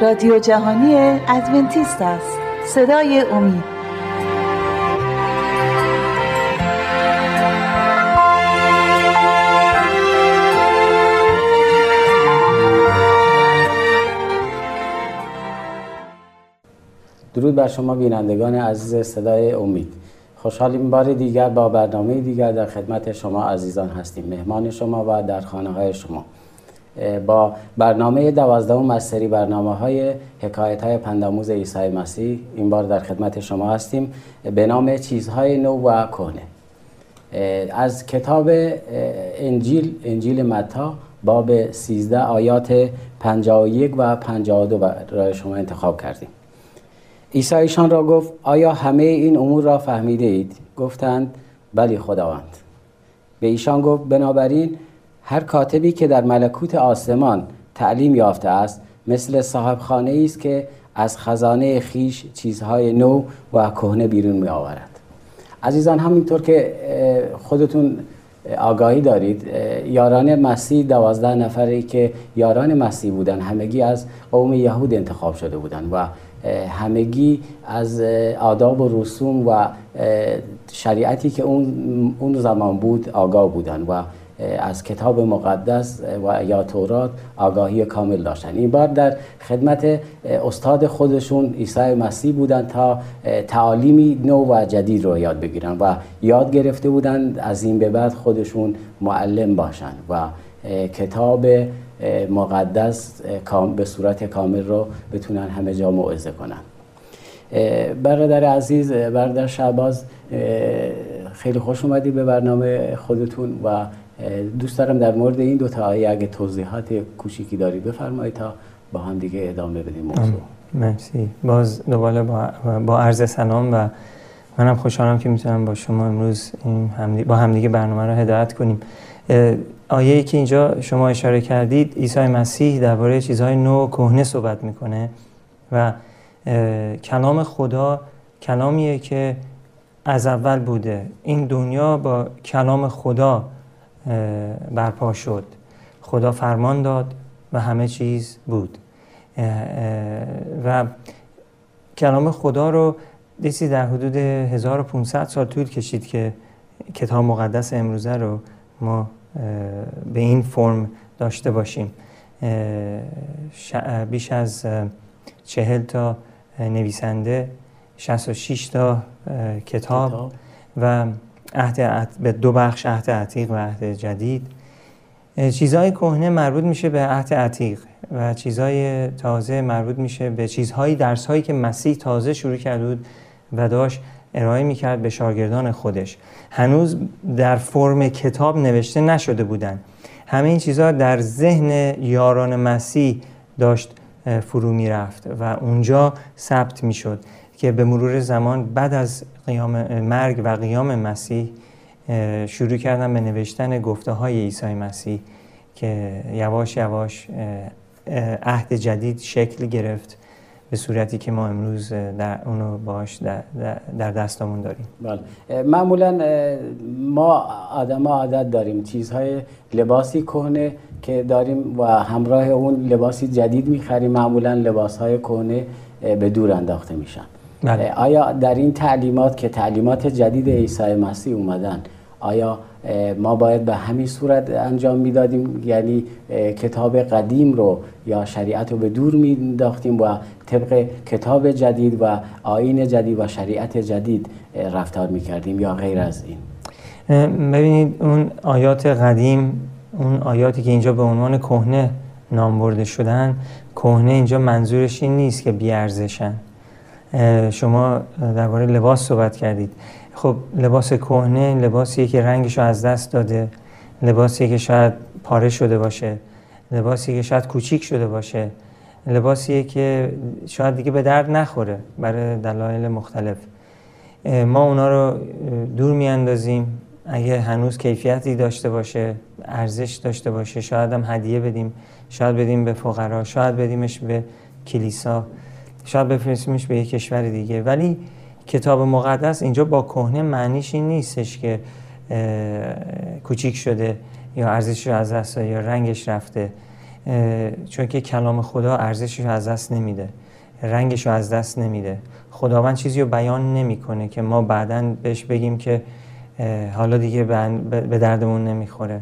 رادیو جهانی ادونتیست است. صدای امید. درود بر شما بینندگان عزیز صدای امید. خوشحالیم بار دیگر با برنامه دیگر در خدمت شما عزیزان هستیم. مهمان شما و در خانه های شما. با برنامه دوازدهم از سری برنامه های حکایت های پنداموز عیسی مسیح. این بار در خدمت شما هستیم. به نام چیزهای نو و کهنه. از کتاب انجیل انجیل متا باب 13 آیات 51 و 52 برای شما انتخاب کردیم. عیسی ایشان را گفت آیا همه این امور را فهمیده اید؟ گفتند بلی خداوند. به ایشان گفت بنابراین هر کاتبی که در ملکوت آسمان تعلیم یافته است مثل صاحب خانه است که از خزانه خیش چیزهای نو و کهنه بیرون می آورد عزیزان همینطور که خودتون آگاهی دارید یاران مسیح دوازده نفری که یاران مسیح بودن همگی از قوم یهود انتخاب شده بودند و همگی از آداب و رسوم و شریعتی که اون, زمان بود آگاه بودن و از کتاب مقدس و یا تورات آگاهی کامل داشتن. این بار در خدمت استاد خودشون عیسی مسیح بودن تا تعالیمی نو و جدید رو یاد بگیرن و یاد گرفته بودن از این به بعد خودشون معلم باشن و کتاب مقدس به صورت کامل رو بتونن همه جا موعظه کنن. برادر عزیز برادر شعباز خیلی خوش اومدی به برنامه خودتون و دوست دارم در مورد این دو تا آیه اگه توضیحات کوچیکی داری بفرمایید تا با هم دیگه ادامه بدیم موضوع. مرسی. باز دوباره با, عرض سلام و منم خوشحالم که می‌تونم با شما امروز این با همدیگه برنامه رو هدایت کنیم. آیه که اینجا شما اشاره کردید عیسی مسیح درباره چیزهای نو کهنه صحبت می‌کنه و کلام خدا کلامیه که از اول بوده. این دنیا با کلام خدا برپا شد. خدا فرمان داد و همه چیز بود. و کلام خدا رو دیسی در حدود 1500 سال طول کشید که کتاب مقدس امروزه رو ما به این فرم داشته باشیم. بیش از چهل تا نویسنده 66 تا کتاب. و عهد به دو بخش عهد عتیق و عهد جدید. چیزهای کهنه مربوط میشه به عهد عتیق و چیزهای تازه مربوط میشه به چیزهایی درسهایی که مسیح تازه شروع کرده بود و داشت ارائه می‌کرد به شاگردان خودش. هنوز در فرم کتاب نوشته نشده بودن. همه این چیزها در ذهن یاران مسیح داشت فرو می‌رفت و اونجا ثبت می‌شد که به مرور زمان بعد از قیام مرگ و قیام مسیح شروع کردن به نوشتن گفته های عیسی مسیح که یواش یواش عهد جدید شکل گرفت به صورتی که ما امروز در اونو باش در, دستمون داریم. بله. معمولا ما آدم عادت داریم. چیزهای لباسی کهنه که داریم و همراه اون لباسی جدید می‌خریم. معمولا لباس های کهنه به دور انداخته میشن. بله. آیا در این تعلیمات که تعلیمات جدید عیسی مسیح اومدن آیا ما باید به همین صورت انجام می‌دادیم؟ یعنی کتاب قدیم رو یا شریعت رو به دور مینداختیم و طبق کتاب جدید و آین جدید و شریعت جدید رفتار می‌کردیم یا غیر از این؟ ببینید اون آیات قدیم اون آیاتی که اینجا به عنوان کهنه نام برده شدن کهنه اینجا منظورش این نیست که بیارزشن. شما درباره لباس صحبت کردید. خب لباس کهنه لباسیه که رنگش رو از دست داده لباسیه که شاید پاره شده باشه لباسیه که شاید کوچیک شده باشه لباسیه که شاید دیگه به درد نخوره برای دلایل مختلف. ما اونا رو دور میاندازیم. اگه هنوز کیفیتی داشته باشه ارزش داشته باشه شاید هم هدیه بدیم. شاید بدیم به فقرا شاید بدیمش به کلیسا. شاید بفرستیمش به یک کشور دیگه. ولی کتاب مقدس اینجا با کهنه معنیش این نیستش که کوچیک شده یا ارزش رو از دست یا رنگش رفته. چون که کلام خدا ارزشش از دست نمیده. رنگش رو از دست نمیده. خداوند چیزی رو بیان نمی‌کنه که ما بعدا بهش بگیم که حالا دیگه به دردمون نمی‌خوره.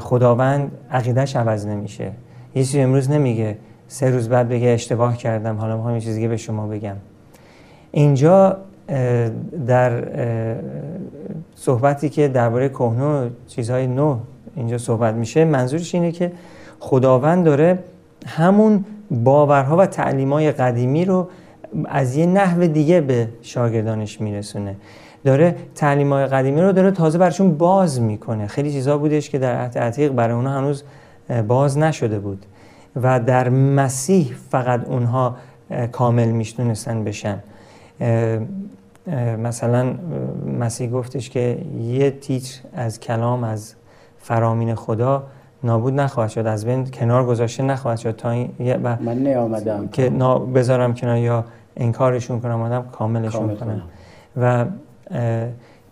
خداوند عقیدش عوض نمیشه. یه امروز نمیگه. سه روز بعد بگه اشتباه کردم حالا می‌خوام یه چیزی به شما بگم. اینجا در صحبتی که درباره کهنه چیزهای نو اینجا صحبت میشه منظورش اینه که خداوند داره همون باورها و تعلیمای قدیمی رو از یه نحو دیگه به شاگردانش میرسونه. داره تعلیمای قدیمی رو داره تازه برشون باز می‌کنه. خیلی چیزا بودش که در عهد عتیق برای اونها هنوز باز نشده بود. و در مسیح فقط اونها کامل میشتونستن بشن. مثلا مسیح گفتش که یه تیتر از کلام از فرامین خدا نابود نخواهد شد از بین کنار گذاشته نخواهد شد تا این من نیامدم. که بذارم کنار یا انکارشون کنم آدم کاملشون کنم. و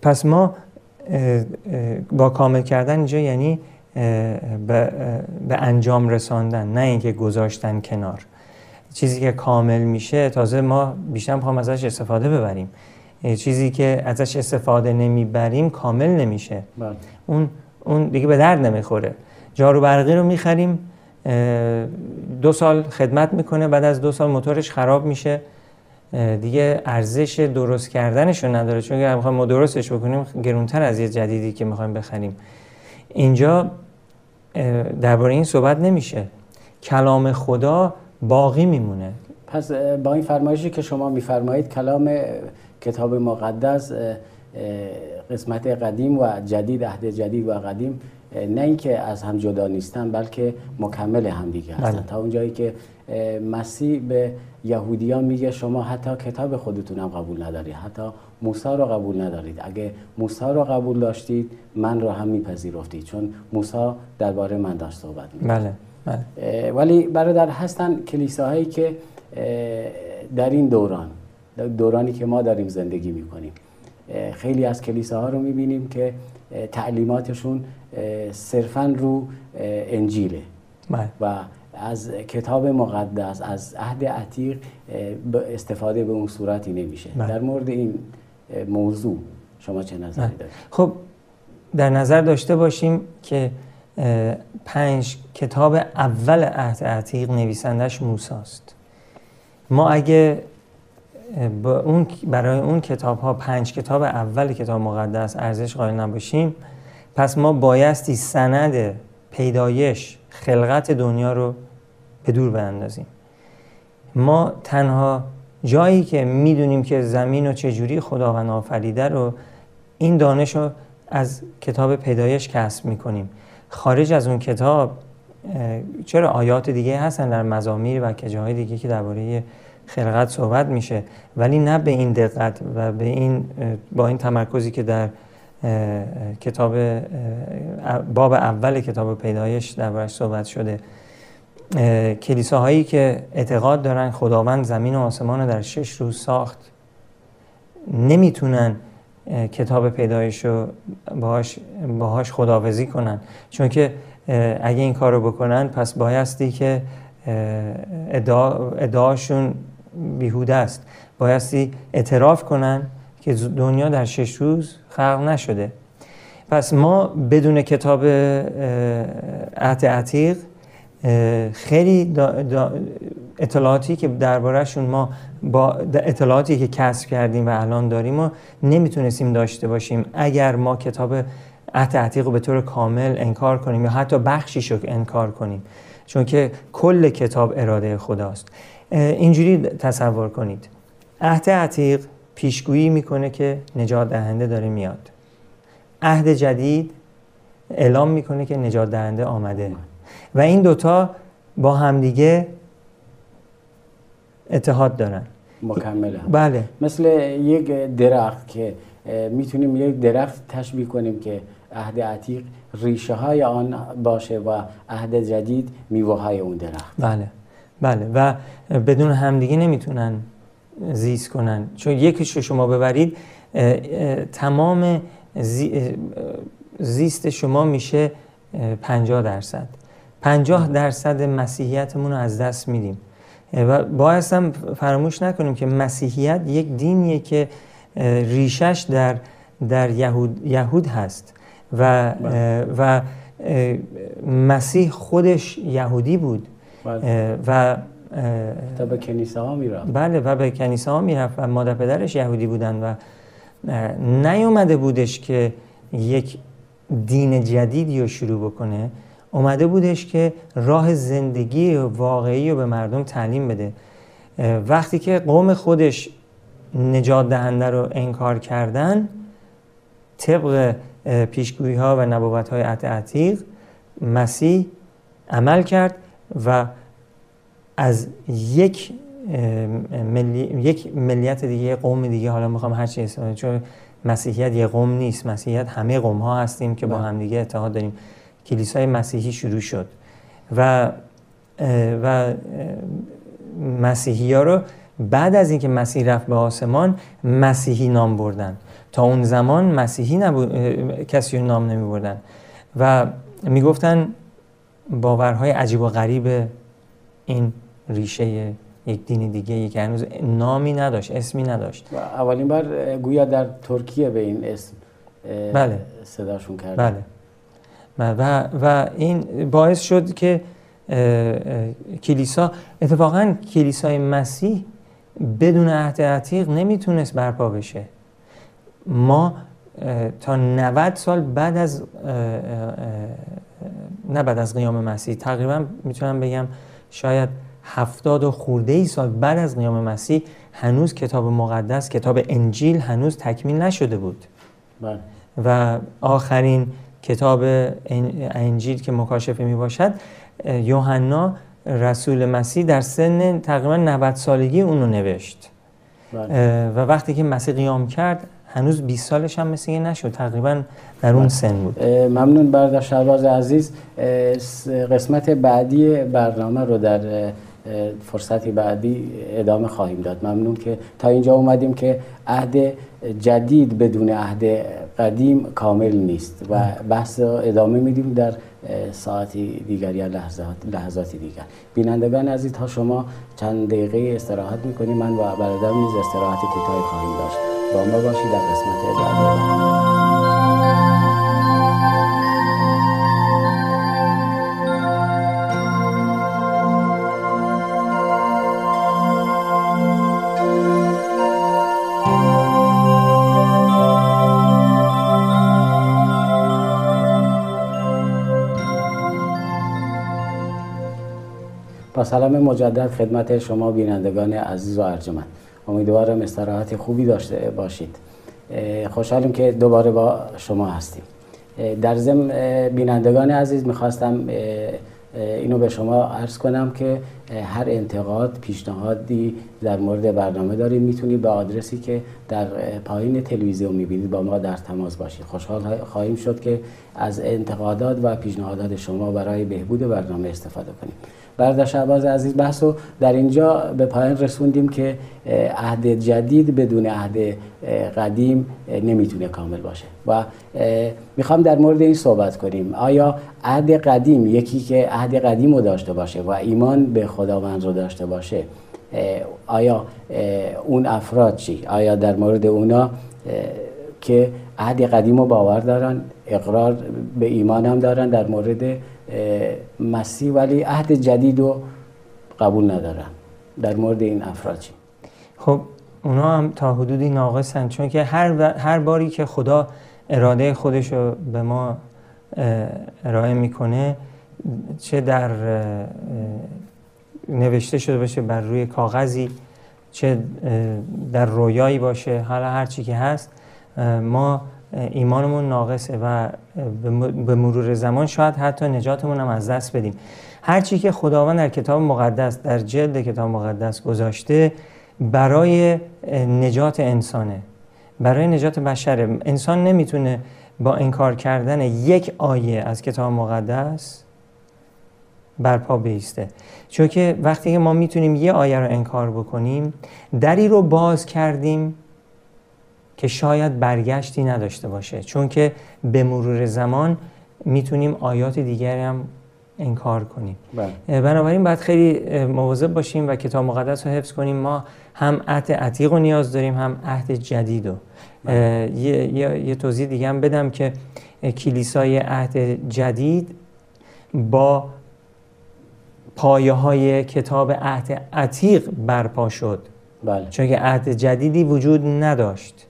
پس ما با کامل کردن اینجا یعنی به, انجام رساندن نه اینکه گذاشتن کنار. چیزی که کامل میشه تازه ما بیشتر می‌خوام ازش استفاده ببریم. چیزی که ازش استفاده نمی‌بریم کامل نمیشه. بله. اون اون دیگه به درد نمی‌خوره. جارو برقی رو می‌خریم دو سال خدمت می‌کنه بعد از دو سال موتورش خراب میشه. دیگه ارزش درست کردنش رو نداره. چون اگر می‌خوایم ما درستش بکنیم گرونتر از یه جدیدی که می‌خوایم بخریم. اینجا درباره این صحبت نمیشه. کلام خدا باقی میمونه. پس با این فرمایشی که شما میفرمایید کلام کتاب مقدس قسمت قدیم و جدید عهد جدید و قدیم نه اینکه از هم جدا نیستن بلکه مکمل هم دیگه هستن. بله. تا اونجایی که مسیح به یهودیان میگه شما حتی کتاب خودتون هم قبول ندارید حتی موسی رو قبول ندارید. اگه موسی رو قبول داشتید من رو هم میپذیرفتید چون موسی درباره من داشت صحبت می‌کنه بله بله. ولی برادر هستن کلیساهایی که در این دوران دورانی که ما داریم زندگی می‌کنیم. خیلی از کلیساها رو می‌بینیم که تعلیماتشون صرفا رو انجیله. بله. و از کتاب مقدس از عهد عتیق استفاده به اون صورتی نمیشه بله. در مورد این موضوع شما چه نظری بله. دارید خب در نظر داشته باشیم که پنج کتاب اول عهد عتیق نویسندش موساست ما اگه اون برای اون کتاب ها پنج کتاب اول کتاب مقدس ارزش قائل نباشیم پس ما بایستی سند پیدایش خلقت دنیا رو به دور بندازیم ما تنها جایی که می‌دونیم که زمین و چجوری خداوند آفریده رو این دانش رو از کتاب پیدایش کسب می‌کنیم. خارج از اون کتاب چرا آیات دیگه هستن در مزامیر و جاهای دیگه که درباره خلقت صحبت میشه ولی نه به این دقت و به این با این تمرکزی که در کتاب باب اول کتاب پیدایش دربارش صحبت شده. کلیساهایی که اعتقاد دارن خداوند زمین و آسمان رو در شش روز ساخت نمی‌تونن کتاب پیدایش رو باهاش, باهاش خداوزی کنن. چون که اگه این کار رو بکنن پس بایستی که ادعاشون بیهوده است. بایستی اعتراف کنن که دنیا در شش روز خلق نشده. پس ما بدون کتاب عهد عتیق خیلی اطلاعاتی که دربارهشون ما با اطلاعاتی که کسب کردیم و الان داریم و نمی‌تونستیم داشته باشیم. اگر ما کتاب عهد عتیق رو به طور کامل انکار کنیم یا حتی بخشیش رو انکار کنیم چون که کل کتاب اراده خداست. اینجوری تصور کنید. عهد عتیق پیشگویی می‌کنه که نجات دهنده داره میاد. عهد جدید اعلام می‌کنه که نجات دهنده آمده. و این دوتا با همدیگه اتحاد دارن. مکمل هم. بله. مثل یک درخت که می‌تونیم یک درخت تشبیه کنیم که عهد عتیق ریشه های آن باشه و عهد جدید میوه های اون درخت. بله. بله. و بدون همدیگه نمی‌تونن زیست کنن. چون یکیش رو شما ببرید زیست شما میشه 50 درصد. پنجاه درصد مسیحیتمون رو از دست میدیم. و باید هم فراموش نکنیم که مسیحیت یک دینیه که ریشش در, در یهود, یهود هست. و, بله. و مسیح خودش یهودی بود. بله. و تا به کنیسه ها می‌رفت. بله و به کنیسه ها می‌رفت و مادر پدرش یهودی بودن و نیومده بودش که یک دین جدیدی رو شروع بکنه. اومده بودش که راه زندگی واقعی رو به مردم تعلیم بده وقتی که قوم خودش نجات دهنده رو انکار کردن طبق پیشگویی ها و نبوت های عتیق مسیح عمل کرد و از یک ملی... یک ملیت دیگه قوم دیگه حالا می‌خوام هر چی چون مسیحیت یه قوم نیست مسیحیت همه قوم ها هستیم که با بله. هم دیگه اتحاد داریم کلیسای مسیحی شروع شد. و و مسیحی ها رو بعد از اینکه مسیح رفت به آسمان مسیحی نام بردن. تا اون زمان مسیحی نبود کسی رو نام نمی بردن و می‌گفتن باورهای عجیب و غریب این ریشه یک دین دیگه که هنوز نامی نداشت اسمی نداشت. و اولین بار گویا در ترکیه به این اسم بله. صداشون کرد بله. و, و این باعث شد که کلیسا اتفاقا کلیسای مسیح بدون عهد عتیق نمی‌تونست برپا بشه ما تا 90 سال بعد از نه بعد از قیام مسیح تقریبا می‌تونم بگم شاید هفتاد و خورده ای سال بعد از قیام مسیح هنوز کتاب مقدس کتاب انجیل هنوز تکمیل نشده بود بله. و آخرین کتاب انجیل که مکاشفه می باشد یوحنا رسول مسیح در سن تقریبا 90 سالگی اونو نوشت بله. و وقتی که مسیح قیام کرد هنوز 20 سالش هم مثل نشد تقریبا در اون بله. سن بود ممنون برادر شهباز عزیز قسمت بعدی برنامه رو در فرصتی بعدی ادامه خواهیم داد. ممنون که تا اینجا اومدیم که عهد جدید بدون عهد قدیم کامل نیست و بحث ادامه میدیم در ساعتی دیگر یا لحظات لحظاتی دیگر. بینندگان عزیز تا شما چند دقیقه استراحت می‌کنیم من و برادر نیز استراحت کوتاهی خواهیم داشت. با ما باشید در قسمت بعدی. سلام مجدد خدمت شما بینندگان عزیز و ارجمند. امیدوارم استراحت خوبی داشته باشید. خوشحالیم که دوباره با شما هستیم. در ضمن بینندگان عزیز می‌خواستم اینو به شما عرض کنم که هر انتقاد پیشنهادی در مورد برنامه دارید می‌تونید به آدرسی که در پایین تلویزیون می‌بینید با ما در تماس باشید خوشحال خواهیم شد که از انتقادات و پیشنهادات شما برای بهبود برنامه استفاده کنیم. برادر شعباز عزیز بحث رو در اینجا به پایان رسوندیم که عهد جدید بدون عهد قدیم نمی‌تونه کامل باشه. و می‌خوام در مورد این صحبت کنیم. آیا عهد قدیم یکی که عهد قدیم رو داشته باشه و ایمان به خداوند رو داشته باشه آیا اون افراد چی؟ آیا در مورد اونا که عهد قدیم رو باور دارن اقرار به ایمان هم دارن در مورد مسیح ولی عهد جدید رو قبول ندارن در مورد این افراد چی؟ خب اونا هم تا حدودی ناقصن چون که هر, هر باری که خدا اراده خودش رو به ما ارائه می‌کنه چه در نوشته شده باشه بر روی کاغذی چه در رویایی باشه حالا هر چی که هست ما ایمانمون ناقصه و به مرور زمان شاید حتی نجاتمون هم از دست بدیم. هرچی که خداوند در کتاب مقدس در جلد کتاب مقدس گذاشته برای نجات انسانه. برای نجات بشره. انسان نمی‌تونه با انکار کردن یک آیه از کتاب مقدس برپا بیسته. چون که وقتی که ما می‌تونیم یه آیه رو انکار بکنیم دری رو باز کردیم که شاید برگشتی نداشته باشه. چون که به مرور زمان می‌تونیم آیات دیگری هم انکار کنیم. بله. بنابراین باید خیلی مواظب باشیم و کتاب مقدس رو حفظ کنیم. ما هم عهد عتیق رو نیاز داریم هم عهد جدید رو بله. یه،, یه،, یه توضیح دیگه هم بدم که کلیسای عهد جدید با پایه های کتاب عهد عتیق برپا شد. بله. چون که عهد جدیدی وجود نداشت.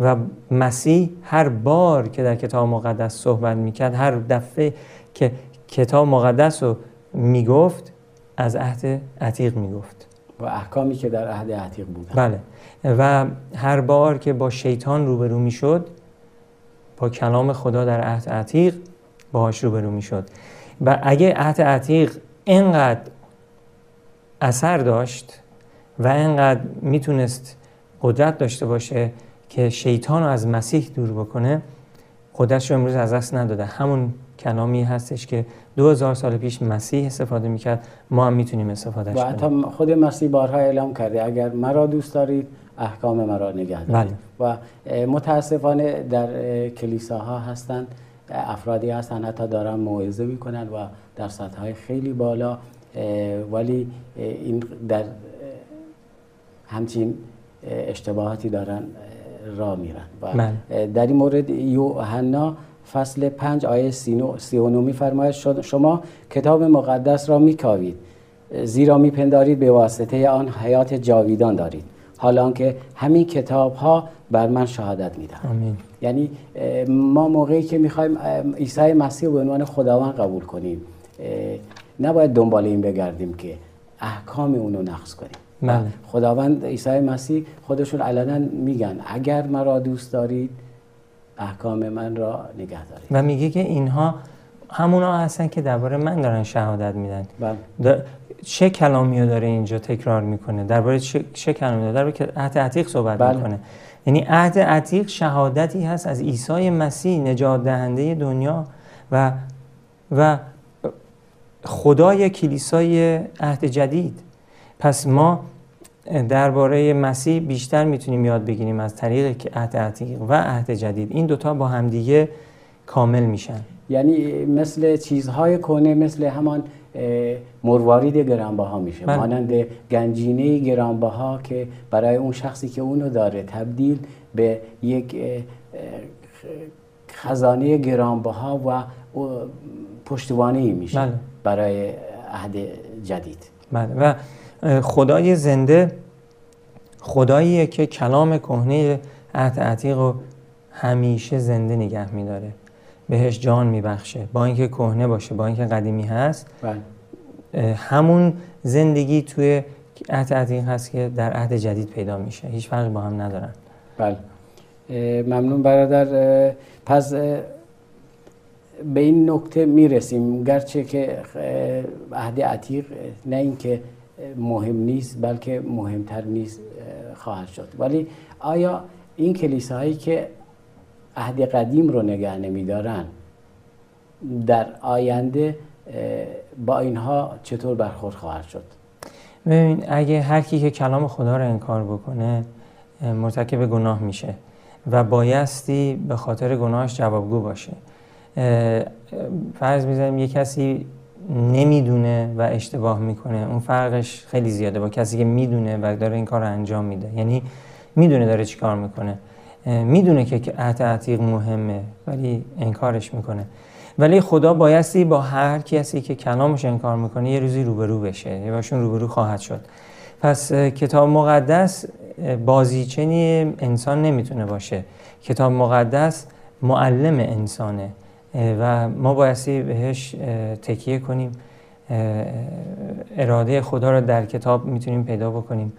و مسیح هر بار که در کتاب مقدس صحبت می‌کرد هر دفعه که کتاب مقدس رو می‌گفت از عهد عتیق می‌گفت. و احکامی که در عهد عتیق بود. بله. و هر بار که با شیطان روبرو می‌شد با کلام خدا در عهد عتیق باهاش روبرو می‌شد. و اگه عهد عتیق اینقدر اثر داشت و اینقدر می‌تونست قدرت داشته باشه که شیطان رو از مسیح دور بکنه قدرتش رو امروز از دست نداده. همون کلامی هستش که دو هزار سال پیش مسیح استفاده می‌کرد ما هم می‌تونیم استفاده کنیم و حتی خود مسیح بارها اعلام کرده اگر مرا دوست دارید احکام مرا نگه دارید بله. و متاسفانه در کلیساها هستند افرادی هستن حتی دارن موعظه می‌کنن و در سطح های خیلی بالا ولی این در همچین اشتباهاتی دارن را میرن و بله. در این مورد یوحنا فصل پنج آیه سی و نومی فرماید شما کتاب مقدس را میکاوید زیرا میپندارید به واسطه آن حیات جاویدان دارید حالا که همین کتاب ها بر من شهادت میدن یعنی ما موقعی که می‌خوایم عیسی مسیح به عنوان خداوند قبول کنیم نباید دنبال این بگردیم که احکام اونو نقص کنیم. بله. خداوند عیسی مسیح خودشون علنا میگن اگر مرا دوست دارید احکام من را نگه دارید. و میگه که اینها همونا هستن که درباره من دارن شهادت میدن. بله. چه کلامی رو داره اینجا تکرار می‌کنه؟ درباره چه, چه کلامی داره؟ درباره که عهد عتیق صحبت بله. می‌کنه. یعنی عهد عتیق شهادتی هست از عیسی مسیح نجات دهنده دنیا و و خدای کلیسای عهد جدید. پس ما درباره مسیح بیشتر می‌تونیم یاد بگیریم از طریق عهد عتیق و عهد جدید. این دوتا با همدیگه کامل میشن. یعنی مثل چیزهای کنه مثل همان مروارید گرانبها میشه بله. مانند گنجینه گرانبها که برای اون شخصی که اونو داره تبدیل به یک خزانه گرانبها و پشتوانه میشه بله. برای عهد جدید بله و خدای زنده خداییه که کلام کهنه عهد عتیق رو همیشه زنده نگه میداره بهش جان میبخشه با اینکه کهنه باشه با اینکه قدیمی هست. بله. همون زندگی توی عهد عتیق هست که در عهد جدید پیدا میشه. هیچ فرقی با هم ندارن. بله. ممنون برادر. پس به این نکته می‌رسیم. گرچه که عهد عتیق نه اینکه مهم نیست بلکه مهمتر نیست خواهد شد. ولی آیا این کلیساهایی که عهد قدیم رو نگه نمیدارن. در آینده با اینها چطور برخورد خواهد شد؟ ببین اگه هر کی که کلام خدا رو انکار بکنه مرتکب گناه میشه و بایستی به خاطر گناهش جوابگو باشه. فرض می‌زنیم یه کسی نمی‌دونه و اشتباه می‌کنه اون فرقش خیلی زیاده با کسی که می‌دونه و داره این کار رو انجام میده. یعنی می‌دونه داره چی کار می‌کنه. می‌دونه که عهد عتیق مهمه ولی انکارش می‌کنه. ولی خدا بایستی با هر کسی که کلامش انکار می‌کنه یه روزی روبرو بشه. یه باشون روبرو خواهد شد. پس کتاب مقدس بازیچنی انسان نمی‌تونه باشه. کتاب مقدس معلم انسانه. و ما بایستی بهش تکیه کنیم. اراده خدا رو در کتاب می‌تونیم پیدا بکنیم.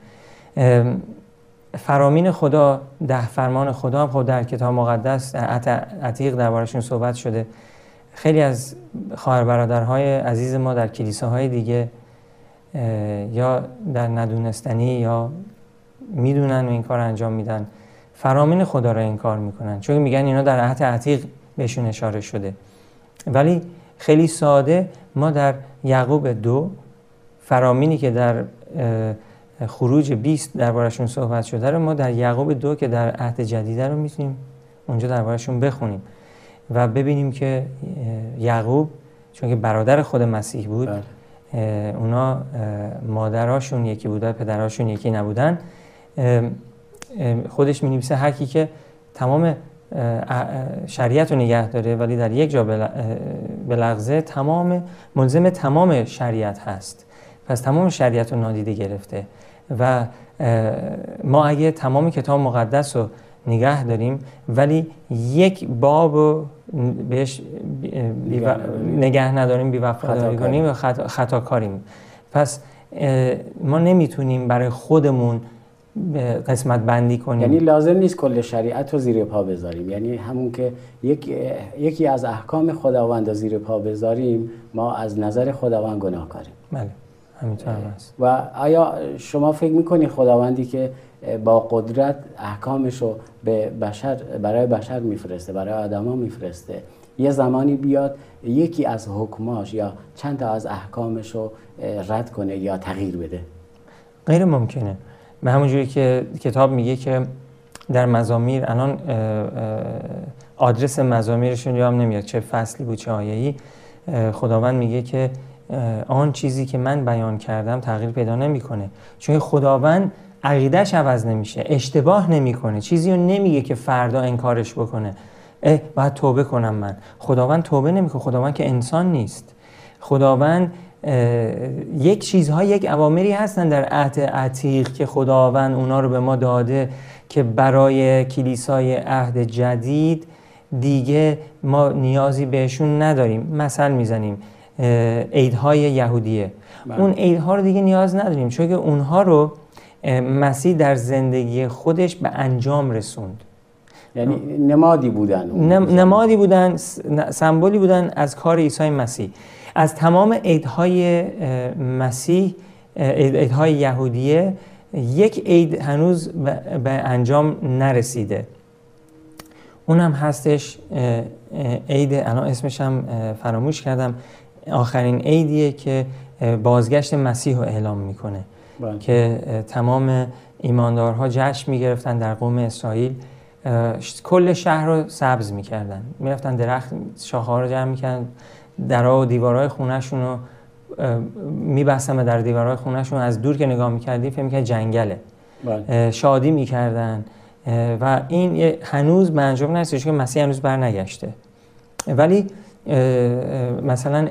فرامین خدا ده فرمان خدا هم خود در کتاب مقدس عتیق دربارشون صحبت شده. خیلی از خواهر برادرهای عزیز ما در کلیساهای دیگه یا در ندونستنی یا می‌دونن و این کار انجام میدن. فرامین خدا رو این کار می‌کنن. چون میگن اینا در عهد عتیق بهشون اشاره شده. ولی خیلی ساده ما در یعقوب دو فرامینی که در خروج 20 دربارشون صحبت شده رو ما در یعقوب دو که در عهد جدیده رو می‌تونیم اونجا دربارشون بخونیم و ببینیم که یعقوب چون که برادر خود مسیح بود بله. اونا مادراشون یکی بودن پدراشون یکی نبودن. خودش می نویسه هر کی که تمام شریعت رو نگه داره ولی در یک جا بلغزه تمام ملزم تمام شریعت هست. پس تمام شریعت رو نادیده گرفته. و ما اگه تمام کتاب مقدس رو نگه داریم ولی یک باب رو بهش بی- بی- نگه نداریم. نگه نداریم بی وفاداری خطاکاریم. کنیم و خطا, خطاکاریم. پس اه، ما نمی‌تونیم برای خودمون قسمت بندی کنیم. یعنی لازم نیست کل شریعت رو زیر پا بذاریم. یعنی همون که یک یکی از احکام خداوند رو زیر پا بذاریم ما از نظر خداوند گناهکاریم. بله. همینطور هم هست و آیا شما فکر می‌کنی خداوندی که با قدرت احکامش رو به بشر برای بشر میفرسته برای آدما میفرسته یه زمانی بیاد یکی از حکماش یا چند تا از احکامش رو رد کنه یا تغییر بده؟ غیر ممکنه. به همون جوری که کتاب میگه که در مزامیر الان آدرس مزامیرشون یادم نمیاد چه فصلی بود چه آیه‌ای. خداوند میگه که آن چیزی که من بیان کردم تغییر پیدا نمی‌کنه. چون خداوند عقیدش عوض نمیشه اشتباه نمی‌کنه. چیزی رو نمیگه که فردا انکارش بکنه. اه باید توبه کنم من. خداوند توبه نمی‌کنه. خداوند که انسان نیست. خداوند یک چیزها یک اوامری هستن در عهد عتیق که خداوند اونا رو به ما داده که برای کلیسای عهد جدید دیگه ما نیازی بهشون نداریم. مثل می‌زنیم. عیدهای یهودیه. بله. اون عیدها رو دیگه نیاز نداریم چون که اونها رو مسیح در زندگی خودش به انجام رسوند. یعنی نمادی بودن نم-. نمادی بودن سمبولی بودن از کار عیسی مسیح. از تمام عیدهای مسیح عیدهای یهودیه یک عید هنوز به انجام نرسیده. اونم هستش عید الان اسمش هم فراموش کردم. آخرین عیدیه که بازگشت مسیح رو اعلام می‌کنه. بله. که تمام ایماندارها جشن می‌گرفتن در قوم اسرائیل. کل شهر رو سبز می‌کردن. می‌رفتن درخت شاخه رو جمع می‌کردن. درها و دیوارهای خونهشون رو میبستن و در دیوارهای خونهشون از دور که نگاه می‌کردی فکر می‌کرد جنگله. بله. اه، شادی می‌کردن. و این هنوز به انجام نرسیده چون مسیح هنوز برنگشته. ولی مثلا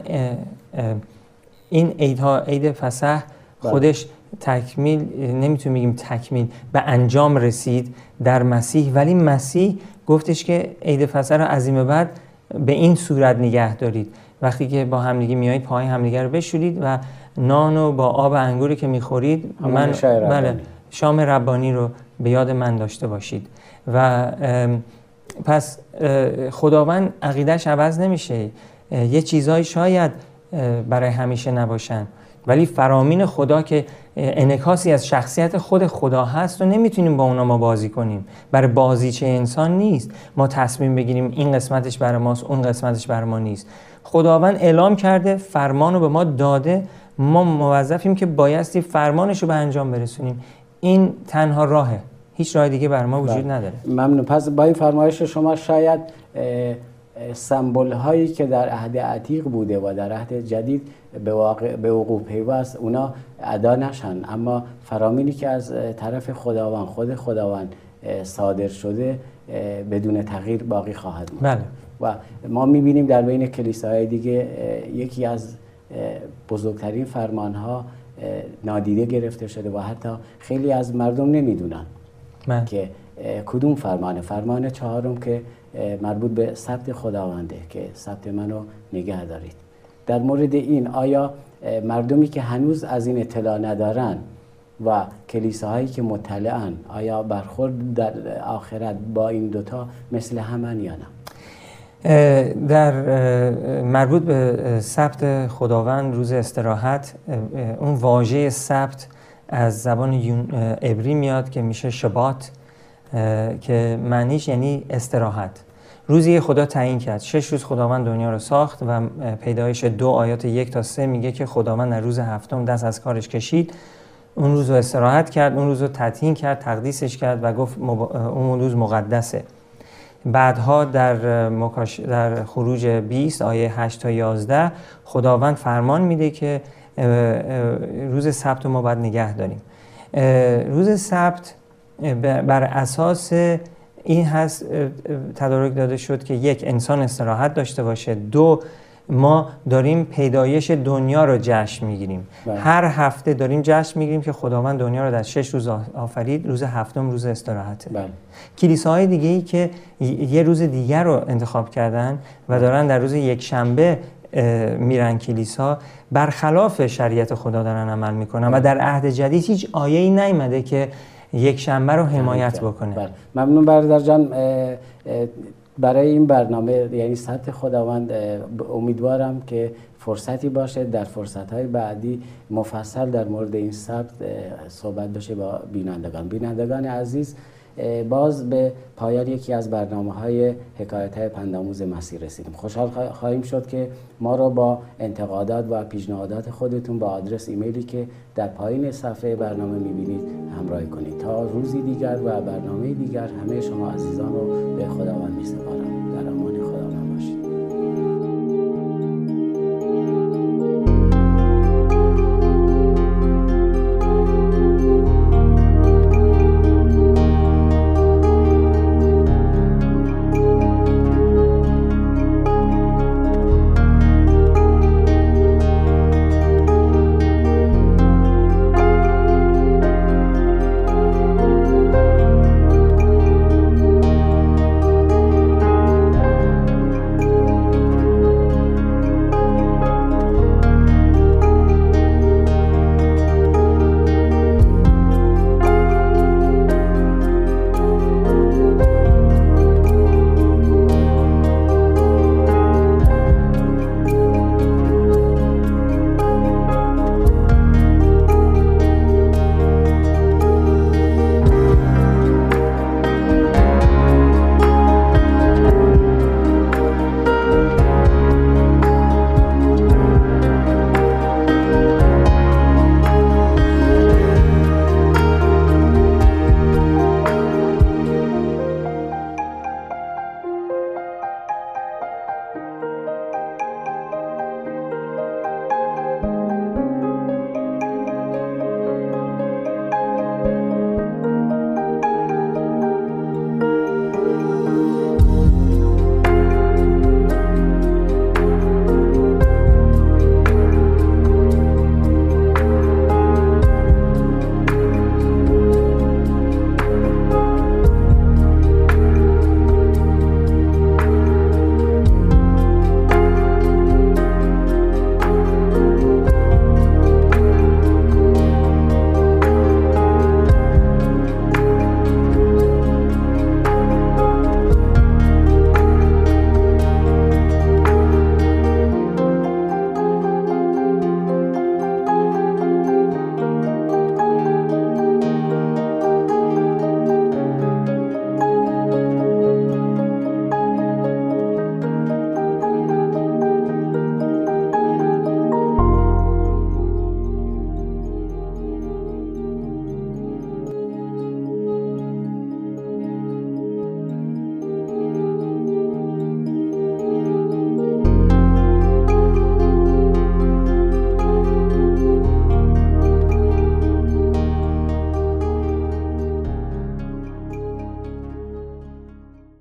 این عیدها عید فسح بله. خودش تکمیل نمی‌تونیم بگیم تکمیل به انجام رسید در مسیح ولی مسیح گفتش که عید فسح رو از این به بعد به این صورت نگه دارید وقتی که با همدیگه میایید پای همدیگه رو بشورید و نان و با آب انگوری که می‌خورید من. بله شام ربانی رو به یاد من داشته باشید و پس خداوند عقیدش عوض نمیشه. یه چیزهایی شاید برای همیشه نباشن. ولی فرامین خدا که اه، انعکاسی از شخصیت خود خدا هست و نمی‌تونیم با اونا ما بازی کنیم. برای بازیچه انسان نیست. ما تصمیم بگیریم این قسمتش برای ماست اون قسمتش برای ما نیست. خداوند اعلام کرده فرمان رو به ما داده. ما موظفیم که بایستی فرمانش رو به انجام برسونیم. این تنها راهه. هیچ راه دیگه بر ما وجود بله. نداره. ممنون. پس با این فرمایش شما شاید سمبل هایی که در عهد عتیق بوده و در عهد جدید به, واقع به وقوع پیوست اونا ادا نشن. اما فرامینی که از طرف خداوند خود خداوند صادر شده بدون تغییر باقی خواهد ماند. بله. و ما می‌بینیم در بین کلیساهای دیگه یکی از بزرگترین فرمان ها نادیده گرفته شده و حتی خیلی از مردم نمی‌دونن. من. که کدوم فرمانه؟ فرمان چهارم که مربوط به ثبت خداونده که ثبت منو نگه دارید. در مورد این آیا مردمی که هنوز از این اطلاع ندارن و کلیساهایی که مطلعن آیا برخورد در آخرت با این دوتا مثل همن یا نه؟ در مربوط به ثبت خداوند روز استراحت اون واژه ثبت از زبان عبری میاد که میشه شبات که معنیش یعنی استراحت. روزی خدا تعیین کرد. شش روز خداوند دنیا رو ساخت و پیدایش دو آیات یک تا سه میگه که خداوند در روز هفتم دست از کارش کشید. اون روز رو استراحت کرد اون روز رو تعطیل کرد تقدیسش کرد و گفت اون روز مقدسه. بعدها در, مکاش... در خروج 20 آیه 8 تا 11 خداوند فرمان میده که روز سبت ما باید نگه داریم روز سبت بر اساس این هست تدارک داده شد که یک انسان استراحت داشته باشه دو ما داریم پیدایش دنیا رو جشن می‌گیریم بله. هر هفته داریم جشن می‌گیریم که خداوند دنیا رو در شش روز آفرید روز هفتم روز استراحته بله. کلیساهای دیگه ای که یه روز دیگر رو انتخاب کردن و دارن در روز یک شنبه میرن کلیسا برخلاف شریعت خدا دارن عمل می‌کنن و بله. در عهد جدید هیچ آیه ای نیمده که یک شنبه رو حمایت بکنه بله. ممنون برادر جان برای این برنامه یعنی سطح خداوند امیدوارم که فرصتی باشه در فرصتهای بعدی مفصل در مورد این سبت صحبت بشه با بینندگان بینندگان عزیز باز به پایان یکی از برنامه های حکایت های پنداموز مسیر رسیدیم. خوشحال خواهیم شد که ما رو با انتقادات و پیشنهادات خودتون با آدرس ایمیلی که در پایین صفحه برنامه می‌بینید همراهی کنید. تا روزی دیگر و برنامه دیگر همه شما عزیزان رو به خداوند میسپارم. در امان خداوند باشید.